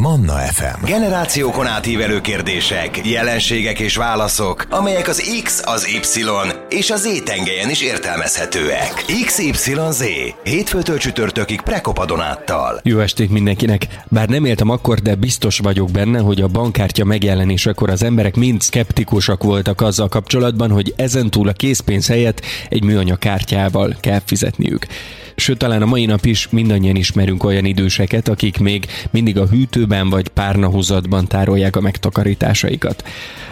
Manna FM. Generációkon átívelő kérdések, jelenségek és válaszok, amelyek az X, az Y és az Z tengelyen is értelmezhetőek. XYZ. Hétfőtől csütörtökig Prekopadonáttal. Jó estét mindenkinek! Bár nem éltem akkor, de biztos vagyok benne, hogy a bankkártya megjelenésekor az emberek mind szkeptikusak voltak azzal kapcsolatban, hogy ezentúl a készpénz helyett egy műanyag kártyával kell fizetniük. Sőt, talán a mai nap is mindannyian ismerünk olyan időseket, akik még mindig a hűtőben vagy párnahúzatban tárolják a megtakarításaikat.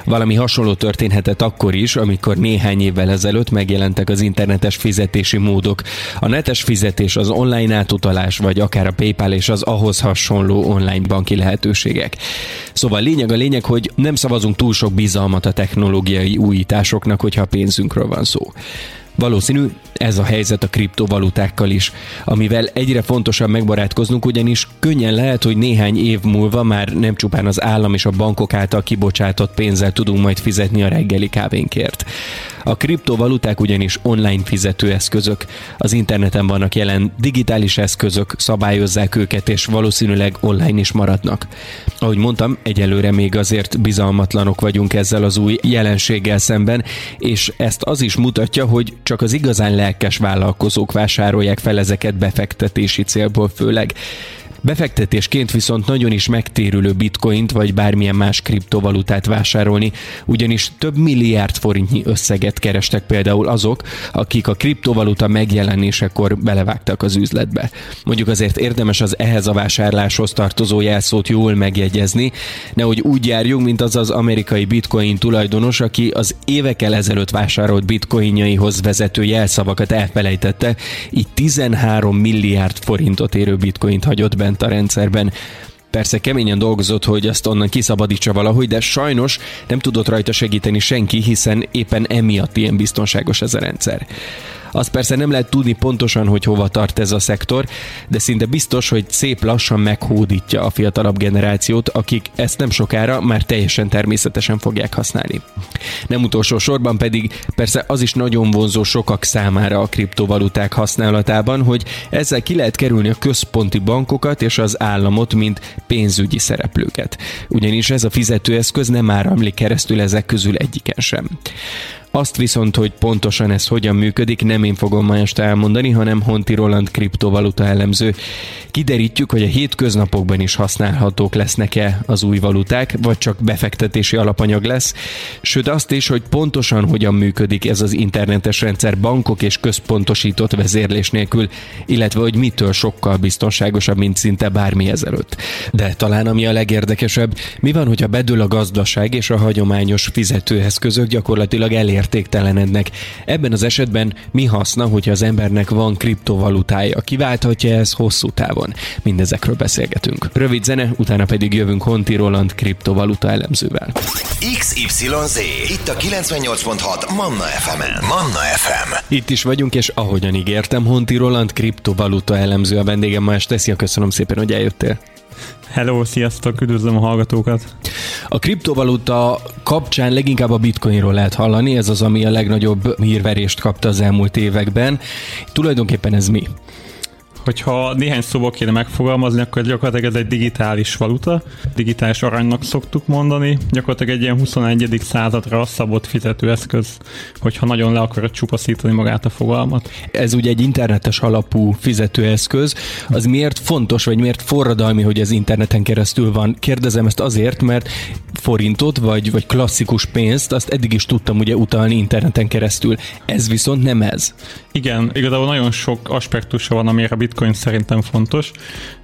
Valami hasonló történhetett akkor is, amikor néhány évvel ezelőtt megjelentek az internetes fizetési módok. A netes fizetés, az online átutalás, vagy akár a PayPal és az ahhoz hasonló online banki lehetőségek. Szóval lényeg a lényeg, hogy nem szavazunk túl sok bizalmat a technológiai újításoknak, hogyha a pénzünkről van szó. Valószínű ez a helyzet a kriptovalutákkal is, amivel egyre fontosabb megbarátkoznunk, ugyanis könnyen lehet, hogy néhány év múlva már nem csupán az állam és a bankok által kibocsátott pénzzel tudunk majd fizetni a reggeli kávénkért. A kriptovaluták ugyanis online fizetőeszközök. Az interneten vannak jelen digitális eszközök, szabályozzák őket, és valószínűleg online is maradnak. Ahogy mondtam, egyelőre még azért bizalmatlanok vagyunk ezzel az új jelenséggel szemben, és ezt az is mutatja, hogy csak az igazán lelkes vállalkozók vásárolják fel ezeket befektetési célból főleg. Befektetésként viszont nagyon is megtérülő bitcoint vagy bármilyen más kriptovalutát vásárolni, ugyanis több milliárd forintnyi összeget kerestek például azok, akik a kriptovaluta megjelenésekor belevágtak az üzletbe. Mondjuk azért érdemes az ehhez a vásárláshoz tartozó jelszót jól megjegyezni, nehogy úgy járjunk, mint az az amerikai bitcoin tulajdonos, aki az évekkel ezelőtt vásárolt bitcoinjaihoz vezető jelszavakat elfelejtette, így 13 milliárd forintot érő bitcoint hagyott benne bent a rendszerben. Persze keményen dolgozott, hogy ezt onnan kiszabadítsa valahogy, de sajnos nem tudott rajta segíteni senki, hiszen éppen emiatt ilyen biztonságos ez a rendszer. Az persze nem lehet tudni pontosan, hogy hova tart ez a szektor, de szinte biztos, hogy szép lassan meghódítja a fiatalabb generációt, akik ezt nem sokára már teljesen természetesen fogják használni. Nem utolsó sorban pedig persze az is nagyon vonzó sokak számára a kriptovaluták használatában, hogy ezzel ki lehet kerülni a központi bankokat és az államot, mint pénzügyi szereplőket. Ugyanis ez a fizetőeszköz nem áramlik keresztül ezek közül egyiken sem. Azt viszont, hogy pontosan ez hogyan működik, nem én fogom ma este elmondani, hanem Honti Roland kriptovaluta elemző. Kiderítjük, hogy a hétköznapokban is használhatók lesznek-e az új valuták, vagy csak befektetési alapanyag lesz, sőt azt is, hogy pontosan hogyan működik ez az internetes rendszer bankok és központosított vezérlés nélkül, illetve hogy mitől sokkal biztonságosabb, mint szinte bármi ezelőtt. De talán ami a legérdekesebb, mi van, hogyha bedől a gazdaság és a hagyományos fizetőeszközök gyakorlatilag elér értéktelenednek. Ebben az esetben mi haszna, hogyha az embernek van kriptovalutája? Kiválthatja ez hosszú távon? Mindezekről beszélgetünk. Rövid zene, utána pedig jövünk Honti Roland kriptovaluta elemzővel. XYZ. Itt a 98.6 Manna FM-en. Manna FM. Itt is vagyunk, és ahogyan ígértem, Honti Roland kriptovaluta elemző a vendégem ma este. Szia, köszönöm szépen, hogy eljöttél. Hello, sziasztok, üdvözlöm a hallgatókat. A kriptovaluta kapcsán leginkább a bitcoinról lehet hallani, ez az, ami a legnagyobb hírverést kapta az elmúlt években. Tulajdonképpen ez mi? Hogyha néhány szóval kéne megfogalmazni, akkor gyakorlatilag ez egy digitális valuta, digitális aranynak szoktuk mondani, gyakorlatilag egy ilyen 21. századra szabott fizetőeszköz, hogyha nagyon le akarod csupaszítani magát a fogalmat. Ez ugye egy internetes alapú fizetőeszköz, az miért fontos, vagy miért forradalmi, hogy ez interneten keresztül van? Kérdezem ezt azért, mert forintot, vagy, vagy klasszikus pénzt, azt eddig is tudtam ugye utalni interneten keresztül. Ez viszont nem ez. Igen, igazából nagyon sok aspektusa van, amire a bitcoin szerintem fontos.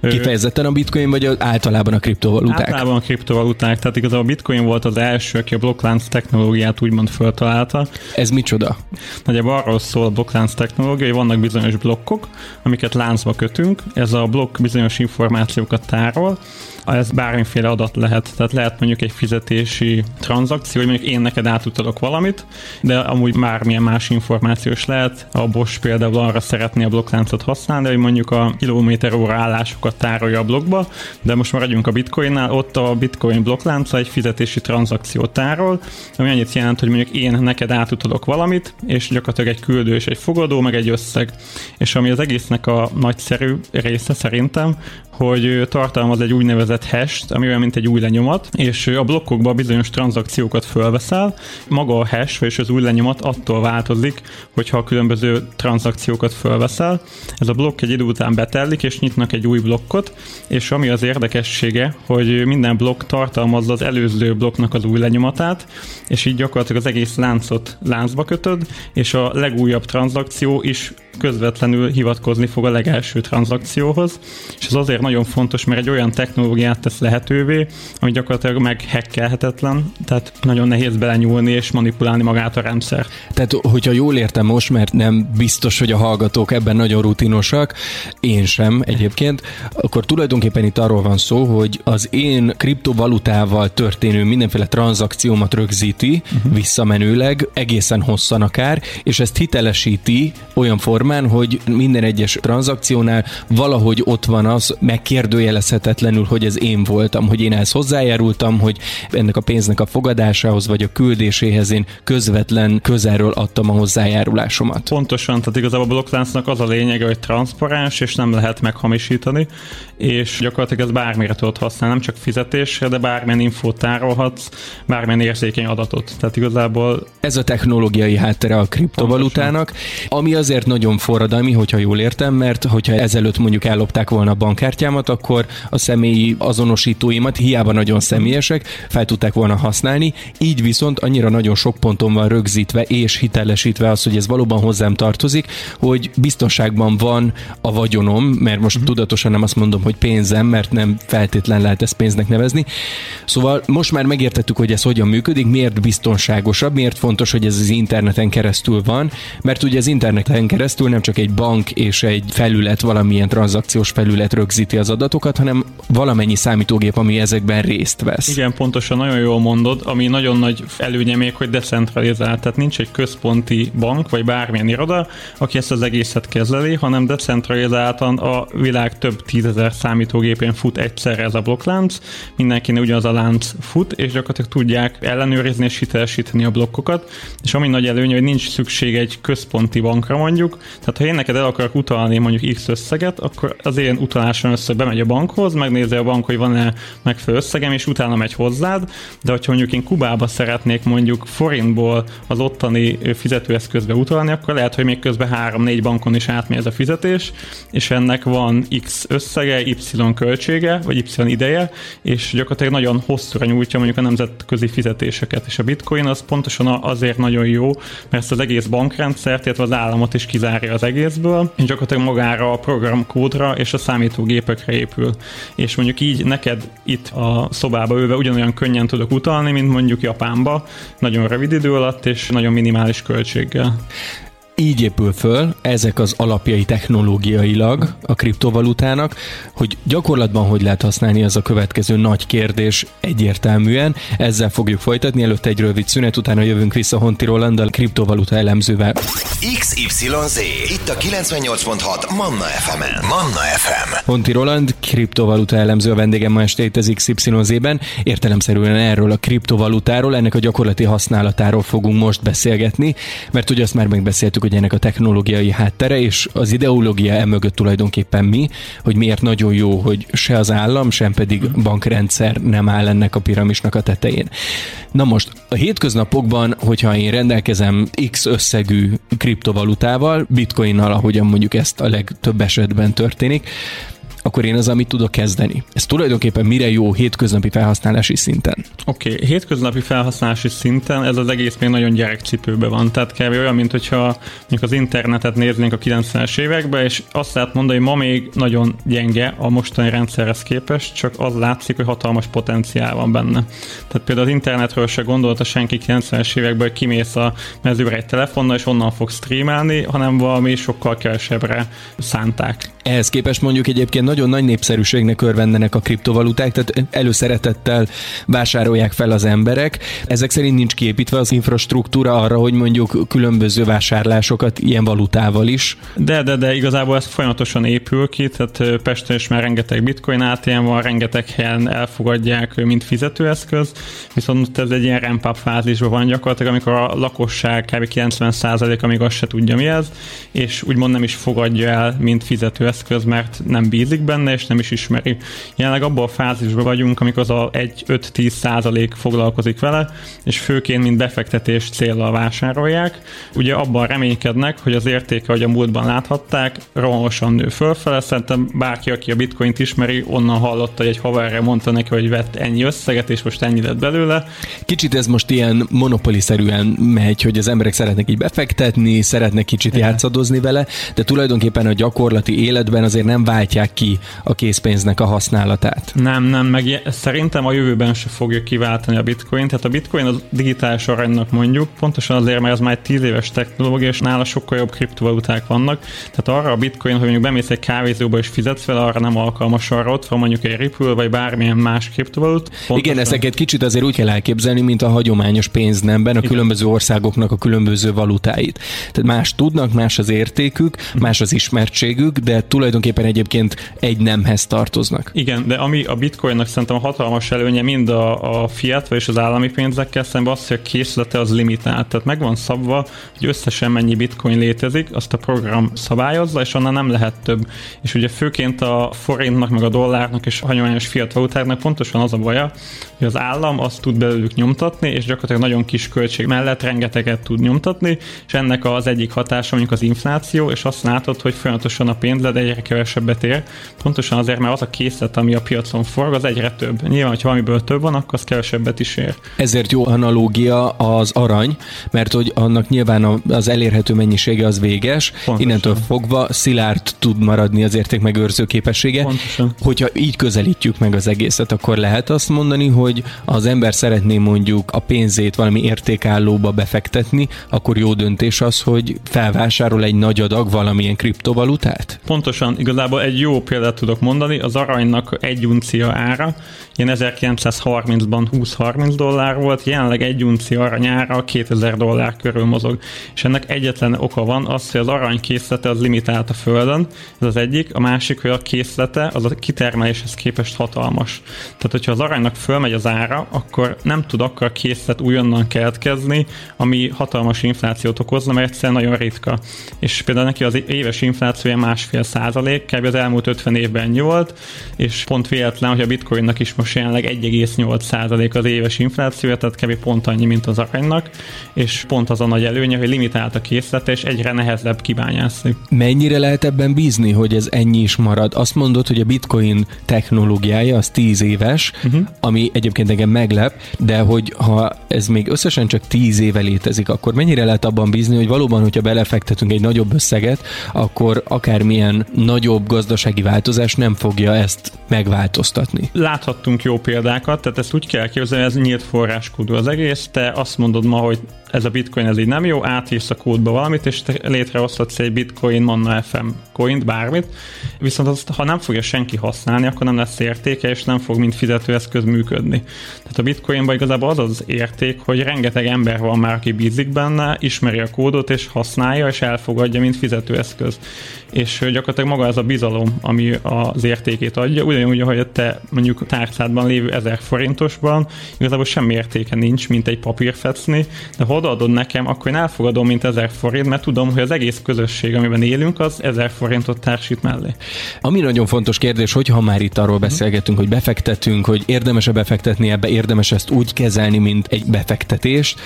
Kifejezetten a bitcoin, vagy általában a kriptovaluták? Általában a kriptovaluták, tehát igazából a bitcoin volt az első, aki a blokklánc technológiát úgymond föltalálta. Ez micsoda? Nagyjából arról szól a blokklánc technológia, hogy vannak bizonyos blokkok, amiket láncba kötünk, ez a blokk bizonyos információkat tárol, ez bármiféle adat lehet. Tehát lehet mondjuk egy fizetési tranzakció, hogy mondjuk én neked átutalok valamit, de amúgy bármilyen más információs lehet. A Bosch például arra szeretné a blokkláncot használni, hogy mondjuk a kilométer óra állásokat tárolja a blokkba, de most maradjunk a bitcoinnál, ott a bitcoin blokklánca egy fizetési tranzakciót tárol, ami annyit jelent, hogy mondjuk én neked átutalok valamit, és gyakorlatilag egy küldő és egy fogadó, meg egy összeg. És ami az egésznek a nagyszerű része szerintem, hogy tartalmaz egy úgynevezett hash ami olyan, mint egy új lenyomat, és a blokkokban bizonyos tranzakciókat fölveszel. Maga a hash, és az új lenyomat attól változik, hogyha a különböző tranzakciókat fölveszel. Ez a blokk egy idő után betellik, és nyitnak egy új blokkot, és ami az érdekessége, hogy minden blokk tartalmazza az előző blokknak az új lenyomatát, és így gyakorlatilag az egész láncot láncba kötöd, és a legújabb tranzakció is közvetlenül hivatkozni fog a legelső tranzakcióhoz, és ez azért nagyon fontos, mert egy olyan technológiát tesz lehetővé, ami gyakorlatilag meghekkelhetetlen, tehát nagyon nehéz belenyúlni és manipulálni magát a rendszer. Tehát, hogyha jól értem most, mert nem biztos, hogy a hallgatók ebben nagyon rutinosak, én sem egyébként, akkor tulajdonképpen itt arról van szó, hogy az én kriptovalutával történő mindenféle tranzakciómat rögzíti uh-huh. visszamenőleg, egészen hosszan akár, és ezt hitelesíti olyan formán, hogy minden egyes tranzakciónál valahogy ott van az megkérdőjelezhetetlenül, hogy ez én voltam, hogy én ehhez hozzájárultam, hogy ennek a pénznek a fogadásához vagy a küldéséhez én közvetlen közelről adtam a hozzájárulásomat. Pontosan, tehát igazából a blokkláncnak az a lényege, hogy transzparens, és nem lehet meghamisítani, és gyakorlatilag ez bármire tudod használni, nem csak fizetésre, de bármilyen infót tárolhatsz, bármilyen érzékeny adatot. Tehát igazából... Ez a technológiai háttere a kriptovalutának, ami azért nagyon forradalmi, hogyha jól értem, mert hogyha ezelőtt mondjuk ellopták volna a bankkártyámat, akkor a személyi azonosítóimat hiába nagyon személyesek, fel tudták volna használni, így viszont annyira nagyon sok ponton van rögzítve és hitelesítve az, hogy ez valóban hozzám tartozik, hogy biztonságban van a vagyonom, mert most uh-huh. tudatosan nem azt mondom, hogy pénzem, mert nem feltétlen lehet ezt pénznek nevezni. Szóval most már megértettük, hogy ez hogyan működik, miért biztonságosabb, miért fontos, hogy ez az interneten keresztül van, mert ugye az interneten keresztül nem csak egy bank és egy felület, valamilyen tranzakciós felület rögzíti az adatokat, hanem valamennyi számítógép, ami ezekben részt vesz. Igen, pontosan nagyon jól mondod, ami nagyon nagy előnye még, hogy decentralizált, tehát nincs egy központi bank, vagy bármilyen iroda, aki ezt az egészet kezeli, hanem decentralizáltan a világ több tízezer számítógépén fut egyszerre ez a blokklánc, mindenkinek ugyanaz a lánc fut, és gyakorlatilag tudják ellenőrizni és hitelesíteni a blokkokat, és ami nagy előnye, hogy nincs szükség egy központi bankra mondjuk, tehát ha én neked el akarok utalni mondjuk X összeget, akkor az én utalásom össze bemegy a bankhoz, megnézi a bank, hogy van-e megfelelő összegem, és utána megy hozzád, de hogyha mondjuk én Kubába szeretnék mondjuk forintból az ottani fizetőeszközbe utalni, akkor lehet, hogy még közben három-négy bankon is átmegy ez a fizetés, és ennek van X összege, Y költsége, vagy Y ideje, és gyakorlatilag nagyon hosszúra nyújtja mondjuk a nemzetközi fizetéseket, és a bitcoin az pontosan azért nagyon jó, mert ezt az egész bankrendszert, illetve az államot is kizárja az egészből, és gyakorlatilag magára a programkódra és a számítógépekre épül. És mondjuk így neked itt a szobába ülve ugyanolyan könnyen tudok utalni, mint mondjuk Japánba, nagyon rövid idő alatt és nagyon minimális költséggel így épül föl ezek az alapjai technológiailag a kriptovalutának, hogy gyakorlatban hogy lehet használni, az a következő nagy kérdés egyértelműen. Ezzel fogjuk folytatni, előtte egy rövid szünet, utána jövünk vissza Honti Rolanddal, kriptovaluta elemzővel. XYZ, itt a 98.6 Manna FM-en. Manna FM. Honti Roland, kriptovaluta elemző a vendégem ma este itt az XYZ-ben. Értelemszerűen erről a kriptovalutáról, ennek a gyakorlati használatáról fogunk most beszélgetni, mert ugye azt már megbeszéltük, hogy ennek a technológiai háttere, és az ideológia emögött tulajdonképpen mi, hogy miért nagyon jó, hogy se az állam, sem pedig bankrendszer nem áll ennek a piramisnak a tetején. Na most, a hétköznapokban, hogyha én rendelkezem X összegű kriptovalutával, bitcoinnal, ahogyan mondjuk ezt a legtöbb esetben történik, akkor én az, amit tudok kezdeni. Ez tulajdonképpen mire jó hétköznapi felhasználási szinten? Oké, okay, hétköznapi felhasználási szinten ez az egész még nagyon gyerekcipőbe van. Tehát kb. olyan, mint hogyha mondjuk az internetet néznénk a 90-es években, és azt lehet mondani, hogy ma még nagyon gyenge a mostani rendszerhez képest, csak az látszik, hogy hatalmas potenciál van benne. Tehát például az internetről se gondolta senki 90-es években, hogy kimész a mezőre egy telefonnal, és onnan fog streamálni, hanem valami sokkal kevesebbre szánták. Ehhez képest mondjuk egyébként nagyon nagy népszerűségnek örvendenek a kriptovaluták, tehát előszeretettel vásárolják fel az emberek. Ezek szerint nincs kiépítve az infrastruktúra arra, hogy mondjuk különböző vásárlásokat ilyen valutával is. De, de, de igazából ez folyamatosan épül ki, tehát Pesten is már rengeteg bitcoin ATM van, rengeteg helyen elfogadják, mint fizetőeszköz, viszont ez egy ilyen ramp fázisban van gyakorlatilag, amikor a lakosság kb. 90% amíg azt se tudja mi ez, és úgymond nem is fogadja el, mint fizetőeszköz, eszköz, mert nem bízik benne, és nem is ismeri. Jelenleg abban a fázisban vagyunk, amikor az a 1-5-10 százalék foglalkozik vele, és főként mint befektetés célra vásárolják. Ugye abban reménykednek, hogy az értéke, hogy a múltban láthatták, rohamosan nő fölfele. Szerintem bárki, aki a bitcoint ismeri, onnan hallotta, hogy egy haverre mondta neki, hogy vett ennyi összeget, és most ennyi lett belőle. Kicsit ez most ilyen monopoliszerűen megy, hogy az emberek szeretnek így befektetni, szeretnek kicsit Igen. játszadozni vele, de tulajdonképpen a gyakorlati életben azért nem váltják ki a készpénznek a használatát. Nem, nem, meg szerintem a jövőben se fogja kiváltani a bitcoin. Tehát a bitcoin a digitális aranynak mondjuk, pontosan azért, mert ez már egy tíz éves technológia, és nála sokkal jobb kriptovaluták vannak. Tehát arra a bitcoin, hogy mondjuk bemész egy kávézóba és fizetsz fel, arra nem alkalmas arra ott van mondjuk egy Ripple, vagy bármilyen más kriptovalut. Pontosan. Igen, ezeket kicsit azért úgy kell elképzelni, mint a hagyományos pénznemben a Igen. különböző országoknak a különböző valutáit. Tehát más tudnak, más az értékük, más az ismertségük, de tulajdonképpen egyébként egy nemhez tartoznak. Igen, de ami a bitcoinnak szerintem a hatalmas előnye mind a, a fiat és az állami pénzekkel szemben az, hogy a készlete az limitált. Tehát meg van szabva, hogy összesen mennyi bitcoin létezik, azt a program szabályozza, és annál nem lehet több. És ugye főként a forintnak, meg a dollárnak és a hagyományos fiat valutáknak pontosan az a baja, hogy az állam azt tud belőlük nyomtatni, és gyakorlatilag nagyon kis költség mellett rengeteget tud nyomtatni, és ennek az egyik hatása mondjuk az infláció, és azt látod, hogy folyamatosan a pénzed egyre kevesebbet ér, pontosan azért, mert az a készlet, ami a piacon forog, az egyre több. Nyilván, ha valamiből több van, akkor az kevesebbet is ér. Ezért jó analógia az arany, mert hogy annak nyilván az elérhető mennyisége az véges, Pontosan. innentől fogva szilárd tud maradni az értékmegőrző képessége. Pontosan. Hogyha így közelítjük meg az egészet, akkor lehet azt mondani, hogy az ember szeretné mondjuk a pénzét valami értékállóba befektetni, akkor jó döntés az, hogy felvásárol egy nagy adag valamilyen kriptovalutát? Pontosan, igazából egy jó példát tudok mondani, az aranynak egy uncia ára, ilyen 1930-ban 20-30 dollár volt, jelenleg egy uncia aranyára 2000 dollár körül mozog. És ennek egyetlen oka van az, hogy az arany készlete az limitált a Földön, ez az egyik, a másik, hogy a készlete az a kitermeléshez képest hatalmas. Tehát, hogyha az aranynak fölmegy az ára, akkor nem tud akkor készlet újonnan keletkezni, ami hatalmas inflációt okozna, mert egyszerűen nagyon ritka. És például neki az éves inflációja másfél százalék, kb. az elmúlt 50 évben ennyi volt, és pont véletlen, hogy a bitcoinnak is most jelenleg 1,8 százalék az éves inflációja, tehát kb. pont annyi, mint az aranynak, és pont az a nagy előnye, hogy limitált a készlete, és egyre nehezebb kibányászni. Mennyire lehet ebben bízni, hogy ez ennyi is marad? Azt mondod, hogy a bitcoin technológiája az 10 éves, uh-huh. ami egyébként engem meglep, de hogy ha ez még összesen csak 10 éve létezik, akkor mennyire lehet abban bízni, hogy valóban, hogyha belefektetünk egy nagyobb összeget, akkor akármilyen nagyobb gazdasági változás nem fogja ezt megváltoztatni. Láthattunk jó példákat, tehát ezt úgy kell képzelni, ez nyílt forráskódú az egész, te azt mondod ma, hogy ez a bitcoin ez így nem jó, átírsz a kódba valamit, és létrehozhatsz egy bitcoin, manna FM coint, bármit, viszont azt, ha nem fogja senki használni, akkor nem lesz értéke, és nem fog mint fizetőeszköz működni. Tehát a bitcoinban igazából az az érték, hogy rengeteg ember van már, aki bízik benne, ismeri a kódot, és használja, és elfogadja, mint fizetőeszköz. És gyakorlatilag maga ez a bizalom, ami az értékét adja, ugyanúgy, hogy te mondjuk tárcádban lévő 1000 forintosban igazából semmi értéke nincs, mint egy papírfecni, de ha odaadod nekem, akkor én elfogadom, mint 1000 forint, mert tudom, hogy az egész közösség, amiben élünk, az 1000 forintot társít mellé. Ami nagyon fontos kérdés, hogy ha már itt arról beszélgetünk, hogy befektetünk, hogy érdemes-e befektetni ebbe, érdemes ezt úgy kezelni, mint egy befektetést,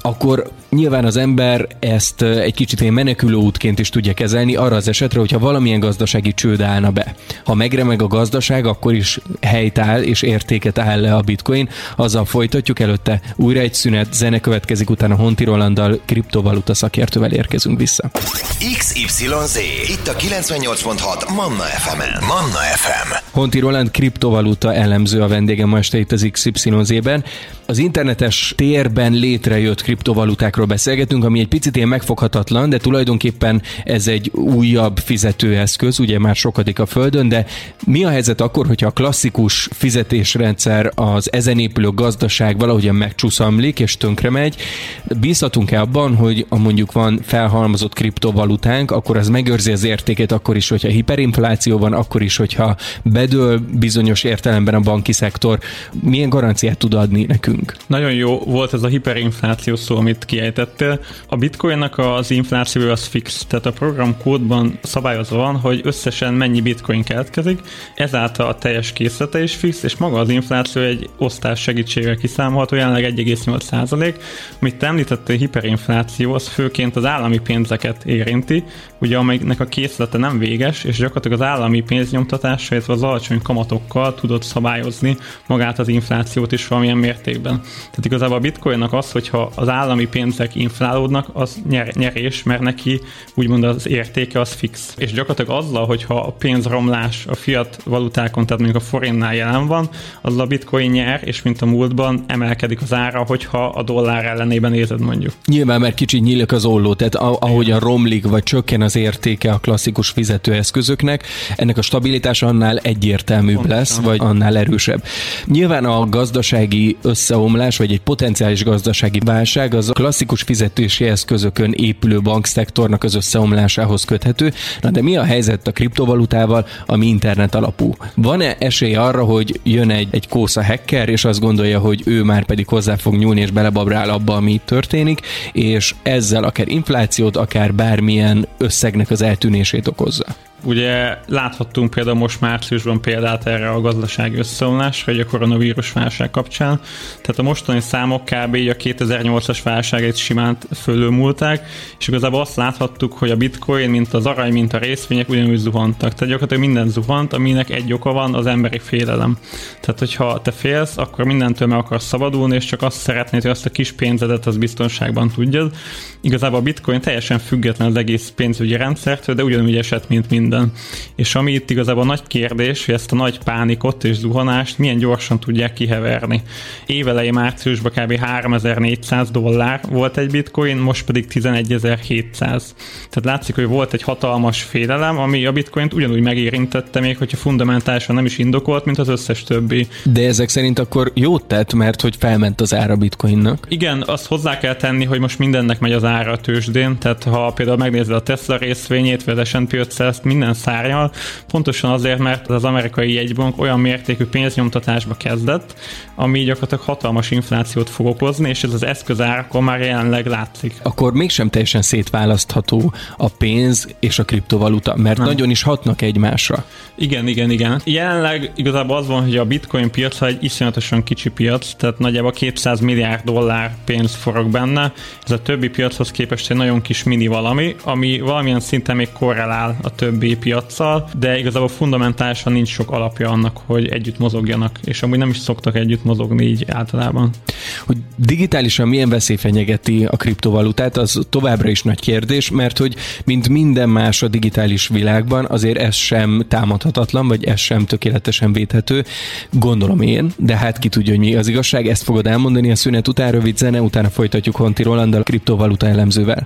akkor nyilván az ember ezt egy kicsit ilyen menekülő útként is tudja kezelni arra az esetre, hogyha valamilyen gazdasági csőd állna be. Ha megremeg a gazdaság, akkor is helyt áll és értéket áll le a bitcoin. Azzal folytatjuk előtte újra egy szünet, zene következik, utána Honti Rolanddal kriptovaluta szakértővel érkezünk vissza. XYZ, itt a 98.6 Manna FM-en. Manna FM. Honti Roland kriptovaluta elemző a vendégem ma este itt az XYZ-ben. Az internetes térben létrejött kriptovalutákról beszélgetünk, ami egy picit ilyen megfoghatatlan, de tulajdonképpen ez egy újabb fizetőeszköz, ugye már sokadik a Földön, de mi a helyzet akkor, hogyha a klasszikus fizetésrendszer, az ezen épülő gazdaság valahogyan megcsúszamlik és tönkre megy? Bízhatunk-e abban, hogy a mondjuk van felhalmozott kriptovalutánk, akkor az megőrzi az értékét akkor is, hogyha hiperinfláció van, akkor is, hogyha bedől bizonyos értelemben a banki szektor. Milyen garanciát tud adni nekünk? Nagyon jó volt ez a hiperinfláció szó, amit kiejtett sejtettél. A bitcoinnak az infláció az fix, tehát a program kódban szabályozva van, hogy összesen mennyi bitcoin keletkezik, ezáltal a teljes készlete is fix, és maga az infláció egy osztás segítségével kiszámolható, jelenleg 1,8% Amit te említettél, hiperinfláció, az főként az állami pénzeket érinti, ugye amelynek a készlete nem véges, és gyakorlatilag az állami pénznyomtatás, illetve az alacsony kamatokkal tudod szabályozni magát az inflációt is valamilyen mértékben. Tehát igazából a bitcoinnak az, hogyha az állami pénzek inflálódnak, az nyer, nyerés, mert neki úgymond az értéke az fix. És gyakorlatilag azzal, hogyha a pénzromlás a fiat valutákon, tehát mondjuk a forintnál jelen van, azzal a bitcoin nyer, és mint a múltban emelkedik az ára, hogyha a dollár ellenében nézed mondjuk. Nyilván, mert kicsit nyílik az olló, tehát ahogyan romlik vagy csökken az értéke a klasszikus fizetőeszközöknek, ennek a stabilitása annál egyértelműbb lesz, vagy annál erősebb. Nyilván a gazdasági összeomlás, vagy egy potenciális gazdasági válság az a klasszikus fizetési eszközökön épülő bankszektornak az összeomlásához köthető. Na de mi a helyzet a kriptovalutával, ami internet alapú? Van-e esély arra, hogy jön egy, egy kósza hacker, és azt gondolja, hogy ő már pedig hozzá fog nyúlni, és belebabrál abba, ami történik, és ezzel akár inflációt, akár bármilyen összegnek az eltűnését okozza? Ugye láthattunk például most márciusban példát erre a gazdasági összeomlásra, hogy a koronavírus válság kapcsán. Tehát a mostani számok kb. a 2008-as válságét simán fölülmúlták, és igazából azt láthattuk, hogy a bitcoin, mint az arany, mint a részvények ugyanúgy zuhantak. Tehát gyakorlatilag minden zuhant, aminek egy oka van, az emberi félelem. Tehát, hogyha te félsz, akkor mindentől meg akarsz szabadulni, és csak azt szeretnéd, hogy azt a kis pénzedet az biztonságban tudjad. Igazából a bitcoin teljesen független az egész pénzügyi rendszertől, de ugyanúgy esett, mint minden minden. És ami itt igazából nagy kérdés, hogy ezt a nagy pánikot és zuhanást milyen gyorsan tudják kiheverni. Évelei márciusban kb. 3400 dollár volt egy bitcoin, most pedig 11700. Tehát látszik, hogy volt egy hatalmas félelem, ami a bitcoint ugyanúgy megérintette, még hogyha fundamentálisan nem is indokolt, mint az összes többi. De ezek szerint akkor jót tett, mert hogy felment az ára bitcoinnak? Igen, azt hozzá kell tenni, hogy most mindennek megy az ára a tőzsdén, tehát ha például megnézed a Tesla részvényét, vagy a S&P 500 minden szárnyal, pontosan azért, mert az amerikai jegybank olyan mértékű pénznyomtatásba kezdett, ami gyakorlatilag hatalmas inflációt fog okozni, és ez az eszközárakon már jelenleg látszik. Akkor mégsem teljesen szétválasztható a pénz és a kriptovaluta, mert Nem. nagyon is hatnak egymásra. Igen, igen, igen. Jelenleg igazából az van, hogy a bitcoin piac egy iszonyatosan kicsi piac, tehát nagyjából 200 milliárd dollár pénz forog benne. Ez a többi piachoz képest egy nagyon kis mini valami, ami valamilyen szinten még korrelál a többi piaccal, de igazából fundamentálisan nincs sok alapja annak, hogy együtt mozogjanak, és amúgy nem is szoktak együtt mozogni így általában. Hogy digitálisan milyen veszély fenyegeti a kriptovalutát, az továbbra is nagy kérdés, mert hogy mint minden más a digitális világban, azért ez sem támadhatatlan, vagy ez sem tökéletesen védhető, gondolom én, de hát ki tudja, hogy mi az igazság, ezt fogod elmondani a szünet után, rövid zene, utána folytatjuk Honti Rolanddal, kriptovaluta elemzővel.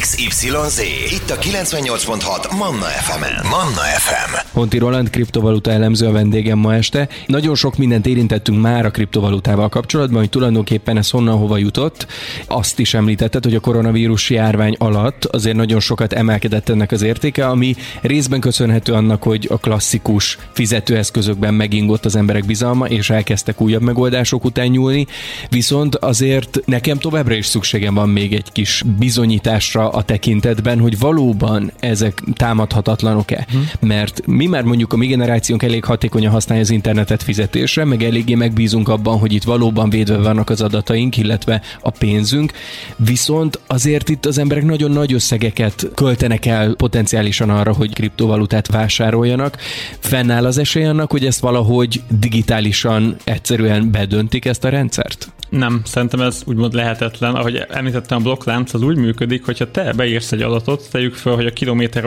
XYZ, itt a 98.6 Manna FM FM-en. Manna FM. Honti Roland, kriptovaluta elemző a vendégem ma este. Nagyon sok mindent érintettünk már a kriptovalutával kapcsolatban, hogy tulajdonképpen ez honnan hova jutott. Azt is említetted, hogy a koronavírus járvány alatt azért nagyon sokat emelkedett ennek az értéke, ami részben köszönhető annak, hogy a klasszikus fizetőeszközökben megingott az emberek bizalma, és elkezdtek újabb megoldások után nyúlni. Viszont azért nekem továbbra is szükségem van még egy kis bizonyításra a tekintetben, hogy valóban ezek támadhatatlan ingatlanok-e. Hmm. Mert mi már mondjuk a mi generációnk elég hatékonyan használja az internetet fizetésre, meg eléggé megbízunk abban, hogy itt valóban védve vannak az adataink, illetve a pénzünk, viszont azért itt az emberek nagyon nagy összegeket költenek el potenciálisan arra, hogy kriptovalutát vásároljanak. Fennáll az esély annak, hogy ezt valahogy digitálisan egyszerűen bedöntik ezt a rendszert? Nem, szerintem ez úgymond lehetetlen. Ahogy említettem, a blokklánc az úgy működik, hogyha te beírsz egy adatot, tegyük fel, hogy a kilométer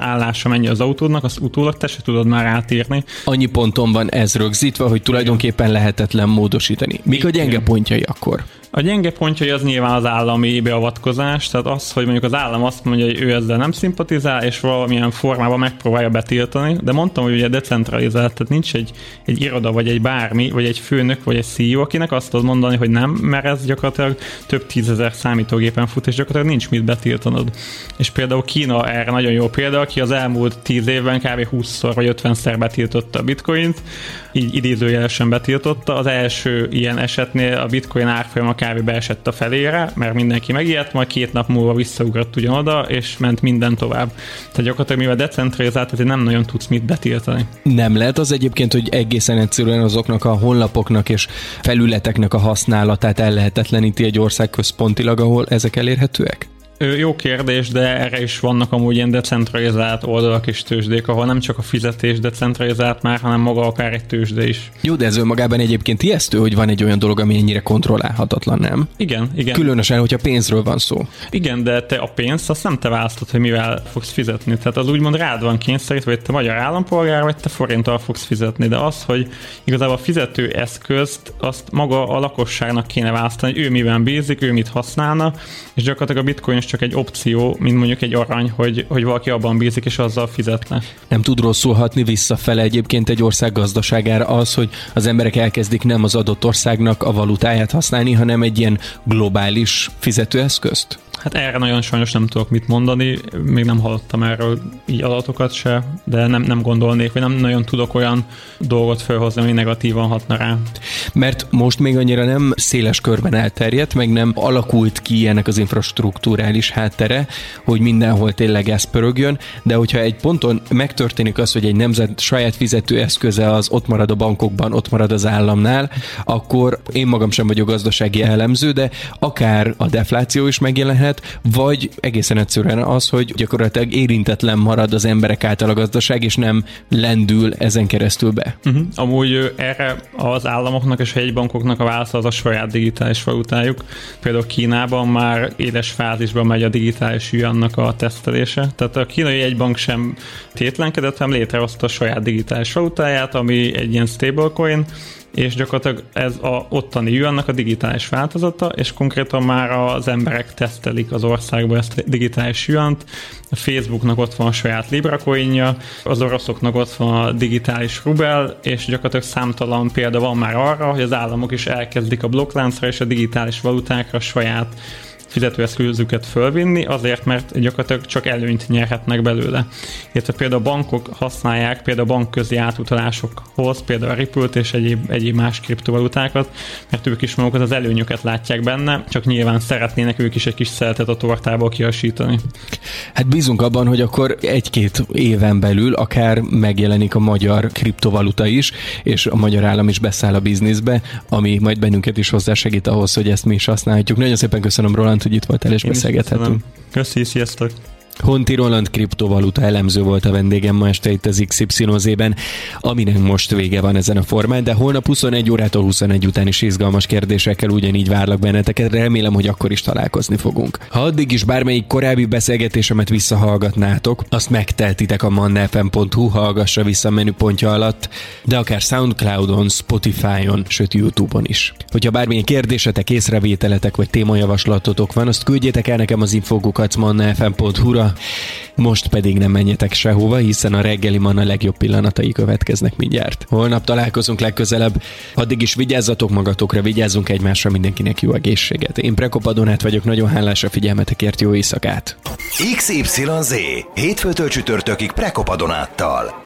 állása mennyi az autódnak, azt utólag te se tudod már átírni. Annyi ponton van ez rögzítve, hogy tulajdonképpen lehetetlen módosítani. Mik a gyenge pontjai akkor? A gyenge pontjai az nyilván az állami beavatkozás, tehát az, hogy mondjuk az állam azt mondja, hogy ő ezzel nem szimpatizál, és valamilyen formában megpróbálja betiltani, de mondtam, hogy ugye decentralizált, tehát nincs egy, egy iroda, vagy egy bármi, vagy egy főnök, vagy egy CEO, akinek azt tud mondani, hogy nem, mert ez gyakorlatilag több tízezer számítógépen fut, és gyakorlatilag nincs mit betiltanod. És például Kína erre nagyon jó példa, aki az elmúlt tíz évben kb. 20-szor vagy 50-szer betiltotta a bitcoint, így idézőjelesen betiltotta. Az első ilyen esetnél a bitcoin árfolyama kb. beesett a felére, mert mindenki megijedt, majd két nap múlva visszaugrott ugyanoda, és ment minden tovább. Tehát gyakorlatilag mivel decentralizált, ezért nem nagyon tudsz mit betiltani. Nem lehet az egyébként, hogy egészen egyszerűen azoknak a honlapoknak és felületeknek a használatát ellehetetleníti egy ország központilag, ahol ezek elérhetőek? Jó kérdés, de erre is vannak amúgy ilyen decentralizált oldalak és tőzsdék, ahol nem csak a fizetés decentralizált már, hanem maga akár egy tőzsde is. Jó, de ez önmagában egyébként ijesztő, hogy van egy olyan dolog, ami ennyire kontrollálhatatlan, nem? Igen, igen. Különösen, hogyha pénzről van szó. Igen, de te a pénzt azt nem te választod, hogy mivel fogsz fizetni. Tehát az úgymond rád van kényszerítve, hogy te magyar állampolgár, vagy te forinttal fogsz fizetni. De az, hogy igazából a fizető eszközt, azt maga a lakosságnak kéne választani, hogy ő miben bízik, ő mit használna, és gyakorlatilag a bitcoin is csak egy opció, mint mondjuk egy arany, hogy, hogy valaki abban bízik, és azzal fizetne. Nem tud rosszul hatni visszafele egyébként egy ország gazdaságára az, hogy az emberek elkezdik nem az adott országnak a valutáját használni, hanem egy ilyen globális fizetőeszközt? Hát erre nagyon sajnos nem tudok mit mondani, még nem hallottam erről így adatokat se, de nem, nem gondolnék, vagy nem nagyon tudok olyan dolgot felhozni, ami negatívan hatna rá. Mert most még annyira nem széles körben elterjedt, meg nem alakult ki ennek az infrastruktúrális háttere, hogy mindenhol tényleg ez pörögjön, de hogyha egy ponton megtörténik az, hogy egy nemzet saját fizető eszköze az ott marad a bankokban, ott marad az államnál, akkor én magam sem vagyok gazdasági elemző, de akár a defláció is megjelenhet, lehet, vagy egészen egyszerűen az, hogy gyakorlatilag érintetlen marad az emberek által a gazdaság, és nem lendül ezen keresztül be. Uh-huh. Amúgy erre az államoknak és a hegybankoknak a válasz az a saját digitális valutájuk. Például Kínában már éles fázisban megy a digitális yuannak a tesztelése. Tehát a kínai egybank sem tétlenkedett, hanem létrehozta a saját digitális valutáját, ami egy ilyen stablecoin, és gyakorlatilag ez a ottani yuannak a digitális változata, és konkrétan már az emberek tesztelik az országban ezt a digitális yuant. A Facebooknak ott van a saját Libra coinja, az oroszoknak ott van a digitális rubel, és gyakorlatilag számtalan példa van már arra, hogy az államok is elkezdik a blokkláncra és a digitális valutákra saját fizetőeszközüket fölvinni, azért, mert gyakorlatilag csak előnyt nyerhetnek belőle. Illetve például a bankok használják például bankközi átutalásokhoz, például a ripple és egyéb, egyéb más kriptovalutákat, mert ők is magukat az előnyöket látják benne, csak nyilván szeretnének ők is egy kis szeltet a tortából kiasítani. Hát bízunk abban, hogy akkor egy-két éven belül akár megjelenik a magyar kriptovaluta is, és a magyar állam is beszáll a bizniszbe, ami majd bennünket is hozzásegít ahhoz, hogy ezt mi is használhatjuk. Nagyon szépen köszönöm, Roland, hogy itt voltál és Én beszélgethetünk. Köszi, sziasztok! Honti Roland kriptovaluta elemző volt a vendégem ma este itt az XY-ben, aminek most vége van ezen a formán, de holnap 21 órától 21 után is izgalmas kérdésekkel ugyanígy várlak benneteket, remélem, hogy akkor is találkozni fogunk. Ha addig is bármelyik korábbi beszélgetésemet visszahallgatnátok, azt megteltitek a mannafm.hu hallgassa vissza menüpontja alatt, de akár Soundcloudon, Spotify-on, sőt YouTube-on is. Hogyha bármilyen kérdésetek, észrevételetek vagy témajavaslatotok van, azt küldjétek el nekem az infogukat mannafm.hu-ra, most pedig nem menjetek sehova, hiszen a reggeli man a legjobb pillanatai következnek mindjárt. Holnap találkozunk legközelebb, addig is vigyázzatok magatokra, vigyázzunk egymásra, mindenkinek jó egészséget. Én Prekopadonát vagyok, nagyon hálás a figyelmetekért, jó éjszakát! XYZ, hétfőtől csütörtökig Prekopadonáttal.